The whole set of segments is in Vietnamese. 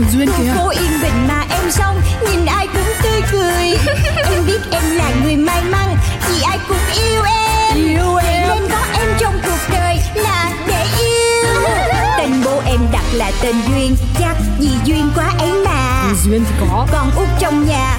của Duyên kìa. Phố yên bình mà em sống Nhìn ai cũng tươi cười. Em biết em là người may mắn Vì ai cũng yêu em. Yêu em. Nên có em trong cuộc đời là để yêu. Tên bố em đặt là tên Duyên Chắc vì duyên quá ấy mà. Duyên thì có. Con út trong nhà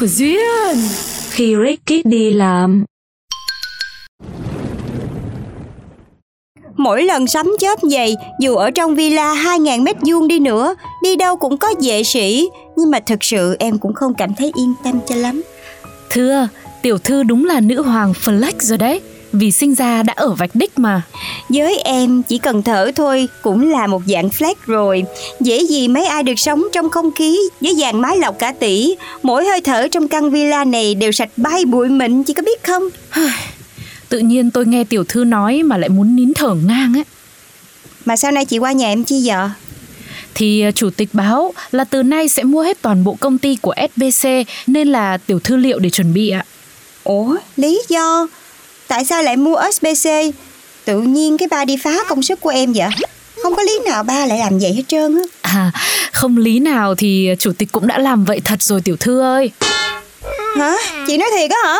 Của Duyên Khi Ricky đi làm, Mỗi lần sắm chớp vậy, dù ở trong villa 2.000 mét vuông đi nữa, đi đâu cũng có vệ sĩ, nhưng mà thực sự em cũng không cảm thấy yên tâm cho lắm. thưa, tiểu thư đúng là nữ hoàng Flex rồi đấy. Vì sinh ra đã ở vạch đích mà. Với em, chỉ cần thở thôi cũng là một dạng flex rồi. Dễ gì mấy ai được sống trong không khí với dàn mái lọc cả tỷ. Mỗi hơi thở trong căn villa này đều sạch bay bụi mịn, chị có biết không? Tự nhiên tôi nghe tiểu thư nói mà lại muốn nín thở ngang ấy. Mà sau này chị qua nhà em chi giờ? Thì ờ, chủ tịch báo là từ nay sẽ mua hết toàn bộ công ty của SBC nên là tiểu thư liệu để chuẩn bị ạ. Ủa, lý do? Tại sao lại mua SBC? Tự nhiên cái ba đi phá công sức của em vậy? Không có lý nào ba lại làm vậy hết trơn á. À, không lý nào thì chủ tịch cũng đã làm vậy thật rồi tiểu thư ơi. Hả? Chị nói thiệt á hả?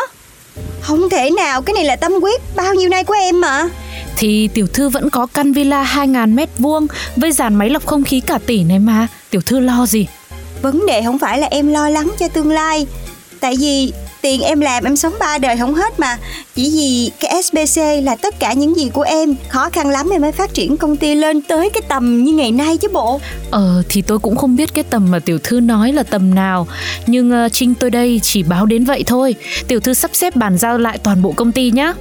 Không thể nào, cái này là tâm huyết bao nhiêu nay của em mà. Thì tiểu thư vẫn có căn villa 2.000 mét vuông với dàn máy lọc không khí cả tỷ này mà. Tiểu thư lo gì? Vấn đề không phải là em lo lắng cho tương lai. Tại vì tiền em làm em sống ba đời không hết mà. Chỉ vì cái SBC là tất cả những gì của em. Khó khăn lắm em mới phát triển công ty lên tới cái tầm như ngày nay chứ bộ. Ờ thì tôi cũng không biết cái tầm mà tiểu thư nói là tầm nào Nhưng uh, Trinh tôi đây chỉ báo đến vậy thôi Tiểu thư sắp xếp bàn giao lại toàn bộ công ty nhá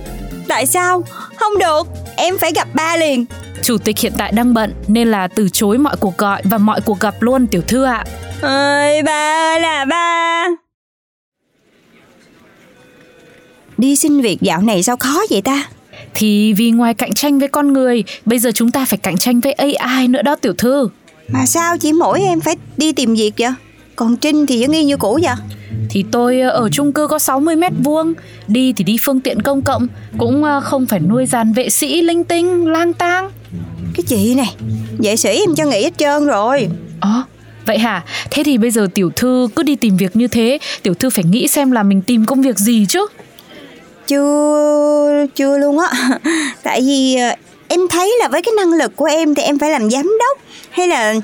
Tại sao? Không được, em phải gặp ba liền. Chủ tịch hiện tại đang bận nên là từ chối mọi cuộc gọi và mọi cuộc gặp luôn tiểu thư ạ ơi ba là ba đi xin việc dạo này sao khó vậy ta? Thì vì ngoài cạnh tranh với con người Bây giờ chúng ta phải cạnh tranh với AI nữa đó tiểu thư. Mà sao chỉ mỗi em phải đi tìm việc vậy? Còn trinh thì vẫn y như cũ vậy? Thì tôi ờ, ở chung cư có 60 mét vuông Đi thì đi phương tiện công cộng Cũng ờ, không phải nuôi dàn vệ sĩ linh tinh, lang tang. Cái chị này? Vệ sĩ em cho nghỉ hết trơn rồi. Ờ, vậy hả? Thế thì bây giờ tiểu thư cứ đi tìm việc như thế Tiểu thư phải nghĩ xem là mình tìm công việc gì chứ chưa chưa luôn á. Tại vì ờ, em thấy là với cái năng lực của em thì em phải làm giám đốc hay là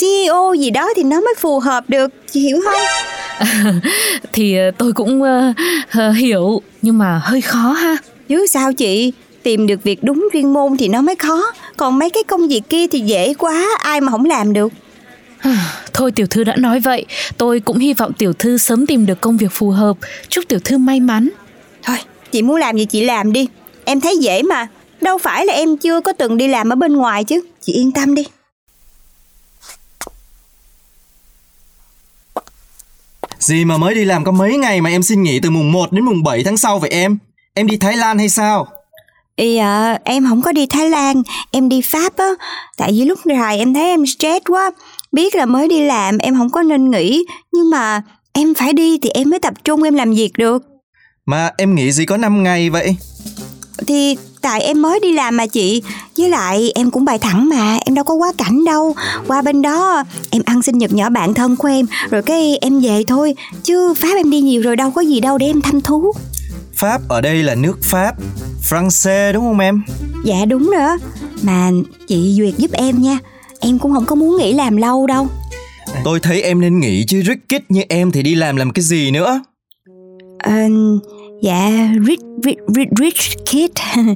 CEO gì đó thì nó mới phù hợp được chị hiểu không? Thì ờ, tôi cũng ờ, hiểu Nhưng mà hơi khó ha. Chứ sao chị? Tìm được việc đúng chuyên môn thì nó mới khó. Còn mấy cái công việc kia thì dễ quá ai mà không làm được. Thôi tiểu thư đã nói vậy. Tôi cũng hy vọng tiểu thư sớm tìm được công việc phù hợp. Chúc tiểu thư may mắn chị muốn làm gì chị làm đi em thấy dễ mà đâu phải là em chưa có từng đi làm ở bên ngoài chứ chị yên tâm đi Gì mà mới đi làm có mấy ngày mà em xin nghỉ từ mùng 1 đến mùng 7 tháng sau vậy em? Em đi Thái Lan hay sao? Ý à, em không có đi Thái Lan, em đi Pháp á. Tại vì lúc dài em thấy em stress quá. Biết là mới đi làm em không có nên nghỉ. Nhưng mà em phải đi thì em mới tập trung em làm việc được. Mà em nghỉ gì có 5 ngày vậy? Thì tại em mới đi làm mà chị. Với lại em cũng bài thẳng mà Em đâu có quá cảnh đâu. Qua bên đó em ăn sinh nhật nhỏ bạn thân của em Rồi cái em về thôi. Chứ Pháp em đi nhiều rồi đâu có gì đâu để em thăm thú. Pháp ở đây là nước Pháp France đúng không em? Dạ đúng rồi Mà chị duyệt giúp em nha. Em cũng không có muốn nghỉ làm lâu đâu. Tôi thấy em nên nghỉ chứ Rick như em thì đi làm làm cái gì nữa? Ờ, dạ rich, rich, rich, rich kid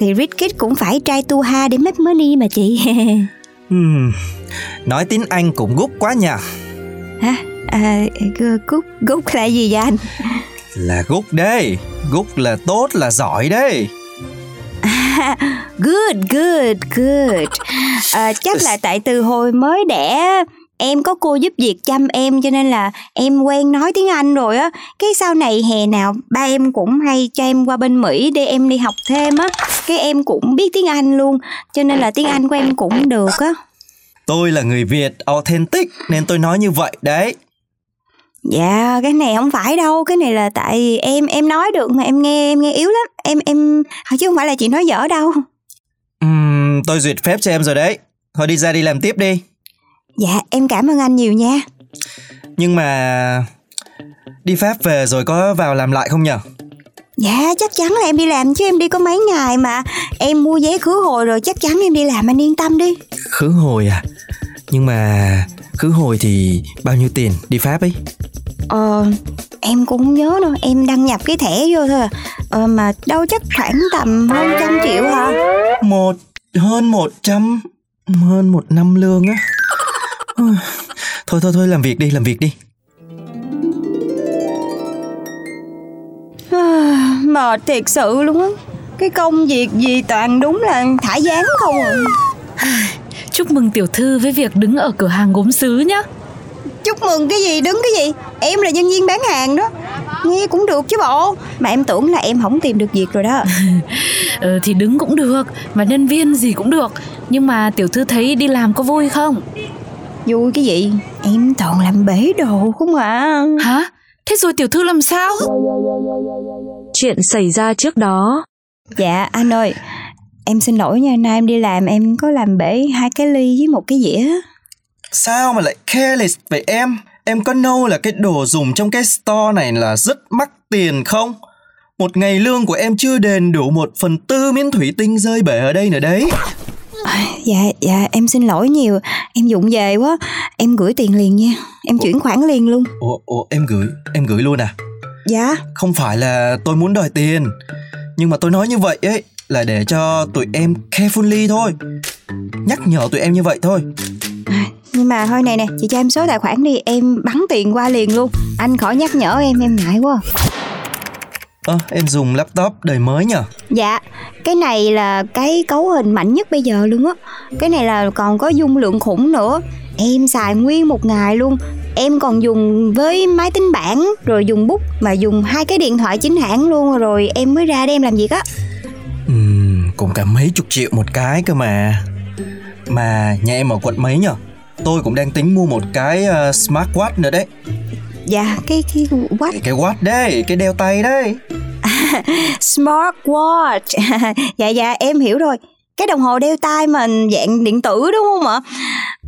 Thì rich kid cũng phải try to hard để make money mà chị Hmm, nói tiếng Anh cũng gút quá nhỉ? Hả? À, Gúc, Gúc là gì vậy anh? Là Gúc đấy Gúc là tốt là giỏi đấy Good, good, good à, Chắc là tại từ hồi mới đẻ Em có cô giúp việc chăm em cho nên là em quen nói tiếng Anh rồi á. Cái sau này hè nào ba em cũng hay cho em qua bên Mỹ để em đi học thêm á. Cái em cũng biết tiếng Anh luôn Cho nên là tiếng Anh của em cũng được á. Tôi là người Việt authentic nên tôi nói như vậy đấy. Dạ cái này không phải đâu Cái này là tại em em nói được mà em nghe em nghe yếu lắm. Em em chứ không phải là chị nói dở đâu. Ừm, Tôi duyệt phép cho em rồi đấy. Thôi đi ra đi làm tiếp đi Dạ em cảm ơn anh nhiều nha. Nhưng mà Đi Pháp về rồi có vào làm lại không nhở? Dạ chắc chắn là em đi làm chứ em đi có mấy ngày mà Em mua vé khứ hồi rồi chắc chắn em đi làm anh yên tâm đi. Khứ hồi à? Nhưng mà khứ hồi thì bao nhiêu tiền đi Pháp ấy? Ờ em cũng không nhớ nữa Em đăng nhập cái thẻ vô thôi à. Ờ, Mà đâu chắc khoảng tầm hơn trăm triệu hả? Một hơn một trăm Hơn một năm lương á Thôi thôi thôi làm việc đi làm việc đi. À, Mệt thiệt sự luôn á. Cái công việc gì toàn đúng là thả dáng không à. Chúc mừng tiểu thư với việc đứng ở cửa hàng gốm sứ nhá. Chúc mừng cái gì? Đứng cái gì? Em là nhân viên bán hàng đó. Nghe cũng được chứ bộ. Mà em tưởng là em không tìm được việc rồi đó. Ờ, Thì đứng cũng được Mà nhân viên gì cũng được. Nhưng mà tiểu thư thấy đi làm có vui không Vui cái gì? Em toàn làm bể đồ không à. Hả? Thế rồi tiểu thư làm sao? Chuyện xảy ra trước đó. Dạ anh ơi Em xin lỗi nha. Nay em đi làm em có làm bể hai cái ly với một cái dĩa. Sao mà lại careless vậy em? Em có know là cái đồ dùng trong cái store này là rất mắc tiền không? Một ngày lương của em chưa đền đủ một phần tư miếng thủy tinh rơi bể ở đây nữa đấy Dạ dạ em xin lỗi nhiều. Em dụng về quá. Em gửi tiền liền nha. Em chuyển khoản liền luôn. Ủa, ủa em gửi em gửi luôn à? Dạ. Không phải là tôi muốn đòi tiền Nhưng mà tôi nói như vậy ấy Là để cho tụi em carefully thôi. Nhắc nhở tụi em như vậy thôi. Nhưng mà thôi này nè Chị cho em số tài khoản đi Em bắn tiền qua liền luôn. Anh khỏi nhắc nhở em Em ngại quá Ơ em dùng laptop đời mới nhở Dạ Cái này là cái cấu hình mạnh nhất bây giờ luôn á. Cái này là còn có dung lượng khủng nữa. Em xài nguyên một ngày luôn. Em còn dùng với máy tính bảng Rồi dùng bút Mà dùng hai cái điện thoại chính hãng luôn Rồi em mới ra đây em làm việc á. Ừm, cũng cả mấy chục triệu một cái cơ mà. Mà nhà em ở quận mấy nhở Tôi cũng đang tính mua một cái uh, smartwatch nữa đấy. Dạ cái cái what Cái watch đấy, cái đeo tay đấy Smartwatch, Dạ dạ em hiểu rồi. Cái đồng hồ đeo tay mà dạng điện tử đúng không ạ?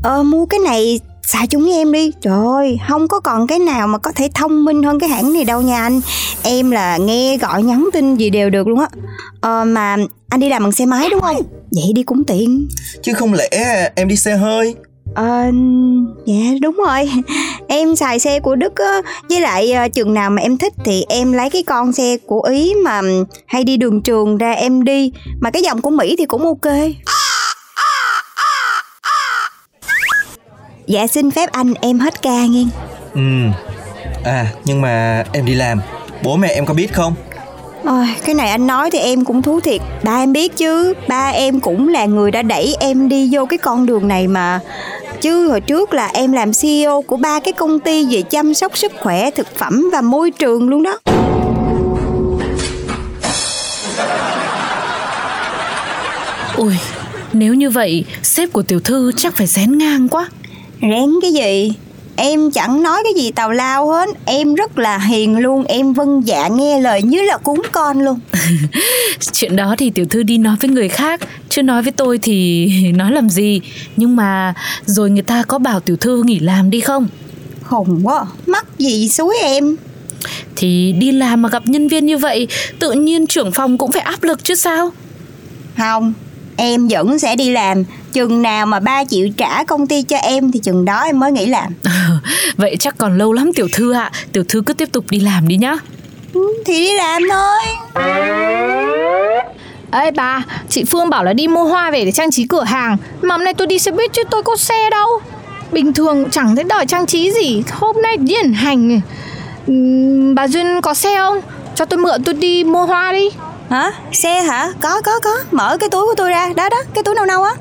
Ờ mua cái này xài chúng với em đi. Trời ơi không có còn cái nào mà có thể thông minh hơn cái hãng này đâu nha anh. Em là nghe gọi nhắn tin gì đều được luôn á. Ờ mà anh đi làm bằng xe máy đúng không? Vậy đi cũng tiện. Chứ không lẽ em đi xe hơi? Ờ, dạ đúng rồi. Em xài xe của Đức á Với lại ờ, chừng nào mà em thích Thì em lấy cái con xe của Ý Mà hay đi đường trường ra em đi. Mà cái dòng của Mỹ thì cũng ok. Dạ xin phép anh em hết ca nghe. Ừm À nhưng mà em đi làm. Bố mẹ em có biết không? Ôi, cái này anh nói thì em cũng thú thiệt. Ba em biết chứ. Ba em cũng là người đã đẩy em đi vô cái con đường này mà Chứ hồi trước là em làm CEO của ba cái công ty về chăm sóc sức khỏe, thực phẩm và môi trường luôn đó. Ôi Nếu như vậy Sếp của tiểu thư chắc phải rén ngang quá. Rén cái gì? Em chẳng nói cái gì tào lao hết. Em rất là hiền luôn. Em vâng dạ nghe lời như là cúng con luôn. Chuyện đó thì tiểu thư đi nói với người khác Chứ nói với tôi thì nói làm gì? Nhưng mà rồi người ta có bảo tiểu thư nghỉ làm đi không? Khùng quá Mắc gì suối em? Thì đi làm mà gặp nhân viên như vậy Tự nhiên trưởng phòng cũng phải áp lực chứ sao? Không Em vẫn sẽ đi làm. Chừng nào mà ba chịu trả công ty cho em Thì chừng đó em mới nghỉ làm. Vậy chắc còn lâu lắm tiểu thư ạ. Tiểu thư cứ tiếp tục đi làm đi nhá. Ừ, Thì đi làm thôi Ê bà, chị Phương bảo là đi mua hoa về để trang trí cửa hàng. Mà hôm nay tôi đi xe buýt chứ tôi có xe đâu. Bình thường chẳng thấy đòi trang trí gì. Hôm nay điển hành. Bà Duyên có xe không? Cho tôi mượn tôi đi mua hoa đi. Hả? Xe hả? Có có có. Mở cái túi của tôi ra. Đó đó. Cái túi nâu nâu á.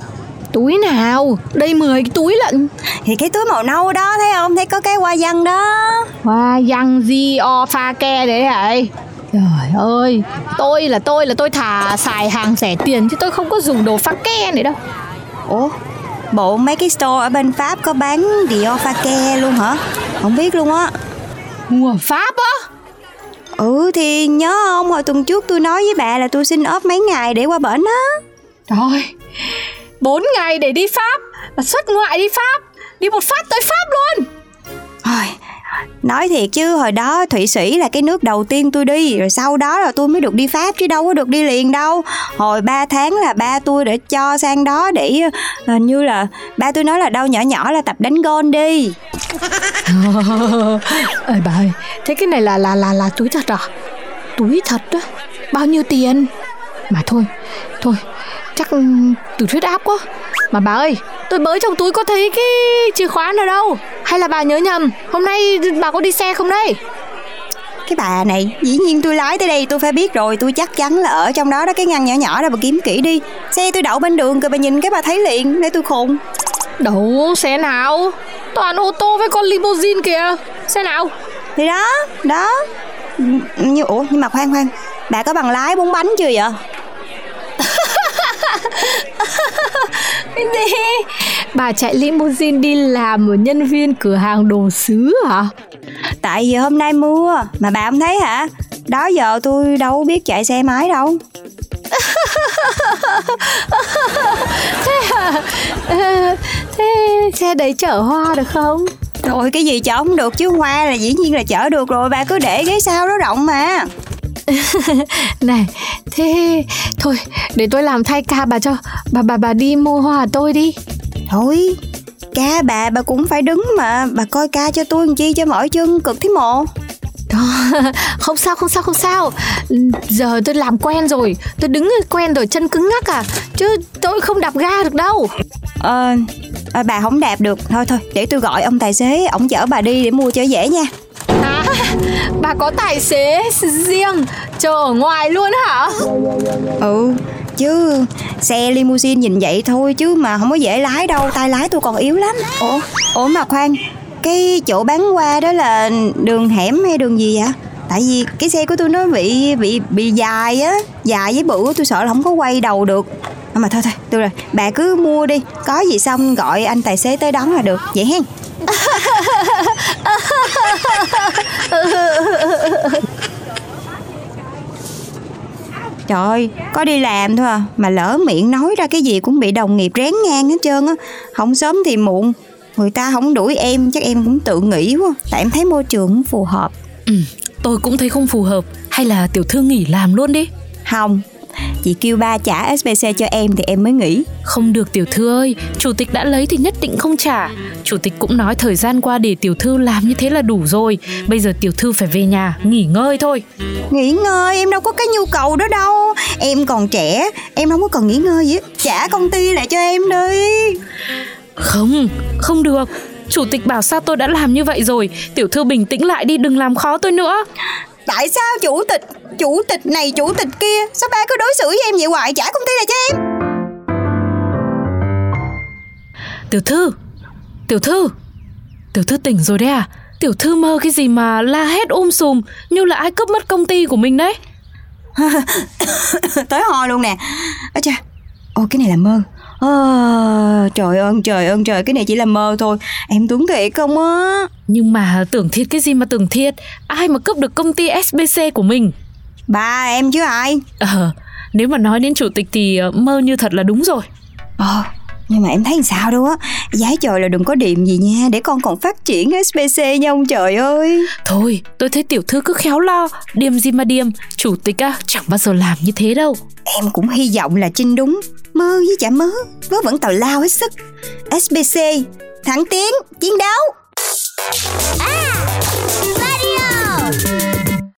Túi nào? Đây 10 cái túi lận. Thì cái túi màu nâu đó thấy không? Thấy có cái hoa văn đó. Hoa văn di o pha ke đấy hả Trời ơi Tôi là tôi là tôi thà xài hàng rẻ tiền Chứ tôi không có dùng đồ pha ke này đâu Ủa? Bộ mấy cái store ở bên Pháp có bán Dior Fake luôn hả? Không biết luôn á Mua Pháp á Ừ thì nhớ không Hồi tuần trước tôi nói với bà là tôi xin off mấy ngày để qua bển á Rồi 4 ngày để đi Pháp Và xuất ngoại đi Pháp Đi một phát tới Pháp luôn Thôi, Nói thiệt chứ, hồi đó Thụy Sĩ là cái nước đầu tiên tôi đi, Rồi sau đó là tôi mới được đi Pháp chứ đâu có được đi liền đâu. Hồi 3 tháng là ba tôi để cho sang đó để ờ, Hình như là, ba tôi nói là đâu nhỏ nhỏ là tập đánh gôn đi. Ơi bà ơi, Thế cái này là là là là túi thật à? Túi thật á? Bao nhiêu tiền? Mà thôi Thôi, Chắc từ thuyết áp quá. Mà bà ơi, Tôi mới trong túi có thấy cái chìa khóa nào đâu? Hay là bà nhớ nhầm Hôm nay bà có đi xe không đây Cái bà này dĩ nhiên tôi lái tới đây tôi phải biết rồi Tôi chắc chắn là ở trong đó đó cái ngăn nhỏ nhỏ đó bà kiếm kỹ đi. Xe tôi đậu bên đường rồi bà nhìn cái bà thấy liền Để tôi khùng. Đâu xe nào? Toàn ô tô với con limousine kìa. Xe nào? Thì đó, đó. Như Ủa nhưng mà khoan khoan. Bà có bằng lái bốn bánh chưa vậy? Gì Bà chạy limousine đi làm một nhân viên cửa hàng đồ sứ hả? Tại vì hôm nay mưa Mà bà không thấy hả? Đó giờ tôi đâu biết chạy xe máy đâu. Ờ, Thế xe đấy chở hoa được không? Rồi cái gì chở không được chứ Hoa là dĩ nhiên là chở được rồi Bà cứ để ghế sau đó rộng mà. Này Thế Thôi để tôi làm thay ca bà cho. Bà bà bà đi mua hoa tôi đi Thôi Ca bà bà cũng phải đứng mà. Bà coi ca cho tôi làm chi cho mỏi chân cực thế mộ Không sao không sao không sao. Giờ tôi làm quen rồi. Tôi đứng quen rồi chân cứng ngắc à. Chứ tôi không đạp ga được đâu. Ờ à, Bà không đạp được. Thôi thôi để tôi gọi ông tài xế. Ông chở bà đi để mua cho dễ nha. À Bà có tài xế riêng. Chờ ở ngoài luôn hả? Ừ chứ xe limousine nhìn vậy thôi chứ mà không có dễ lái đâu, tay lái tôi còn yếu lắm. Ủa ủa mà khoan, cái chỗ bán qua đó là đường hẻm hay đường gì vậy? Tại vì cái xe của tôi nó bị bị bị dài á, dài với bự, tôi sợ là không có quay đầu được. À mà thôi thôi, tôi rồi, bà cứ mua đi, có gì xong gọi anh tài xế tới đón là được, vậy hen. Trời ơi, có đi làm thôi à Mà lỡ miệng nói ra cái gì cũng bị đồng nghiệp rén ngang hết trơn á. Không sớm thì muộn Người ta không đuổi em chắc em cũng tự nghĩ quá. Tại em thấy môi trường không phù hợp. Ừ tôi cũng thấy không phù hợp Hay là tiểu thư nghỉ làm luôn đi. Không, chị kêu ba trả SBC cho em thì em mới nghỉ Không được tiểu thư ơi, chủ tịch đã lấy thì nhất định không trả. Chủ tịch cũng nói thời gian qua để tiểu thư làm như thế là đủ rồi. Bây giờ tiểu thư phải về nhà nghỉ ngơi thôi. Nghỉ ngơi, em đâu có cái nhu cầu đó đâu Em còn trẻ, em không có cần nghỉ ngơi gì hết Trả công ty lại cho em đi Không, không được. Chủ tịch bảo sao tôi đã làm như vậy rồi. Tiểu thư bình tĩnh lại đi, đừng làm khó tôi nữa. Tại sao chủ tịch, chủ tịch này, chủ tịch kia Sao ba cứ đối xử với em vậy hoài, trả công ty lại cho em. Tiểu thư, tiểu thư, tiểu thư tỉnh rồi đấy à? Tiểu thư mơ cái gì mà la hét um sùm như là ai cướp mất công ty của mình đấy. Tới ho luôn nè. Ơ cha Ồ cái này là mơ Ờ, trời ơn trời ơn trời cái này chỉ là mơ thôi. Em tưởng thiệt không á. Nhưng mà tưởng thiệt cái gì mà tưởng thiệt? Ai mà cướp được công ty SBC của mình? Ba em chứ ai? Ờ Nếu mà nói đến chủ tịch thì ờ, mơ như thật là đúng rồi. Ờ nhưng mà em thấy sao đâu á Giái trời là đừng có điềm gì nha Để con còn phát triển SBC nha ông trời ơi. Thôi tôi thấy tiểu thư cứ khéo lo Điềm gì mà điềm Chủ tịch á chẳng bao giờ làm như thế đâu. Em cũng hy vọng là Trinh đúng Mơ với chả mơ Vớ vẫn tào lao hết sức. SBC Thẳng tiến Chiến đấu. À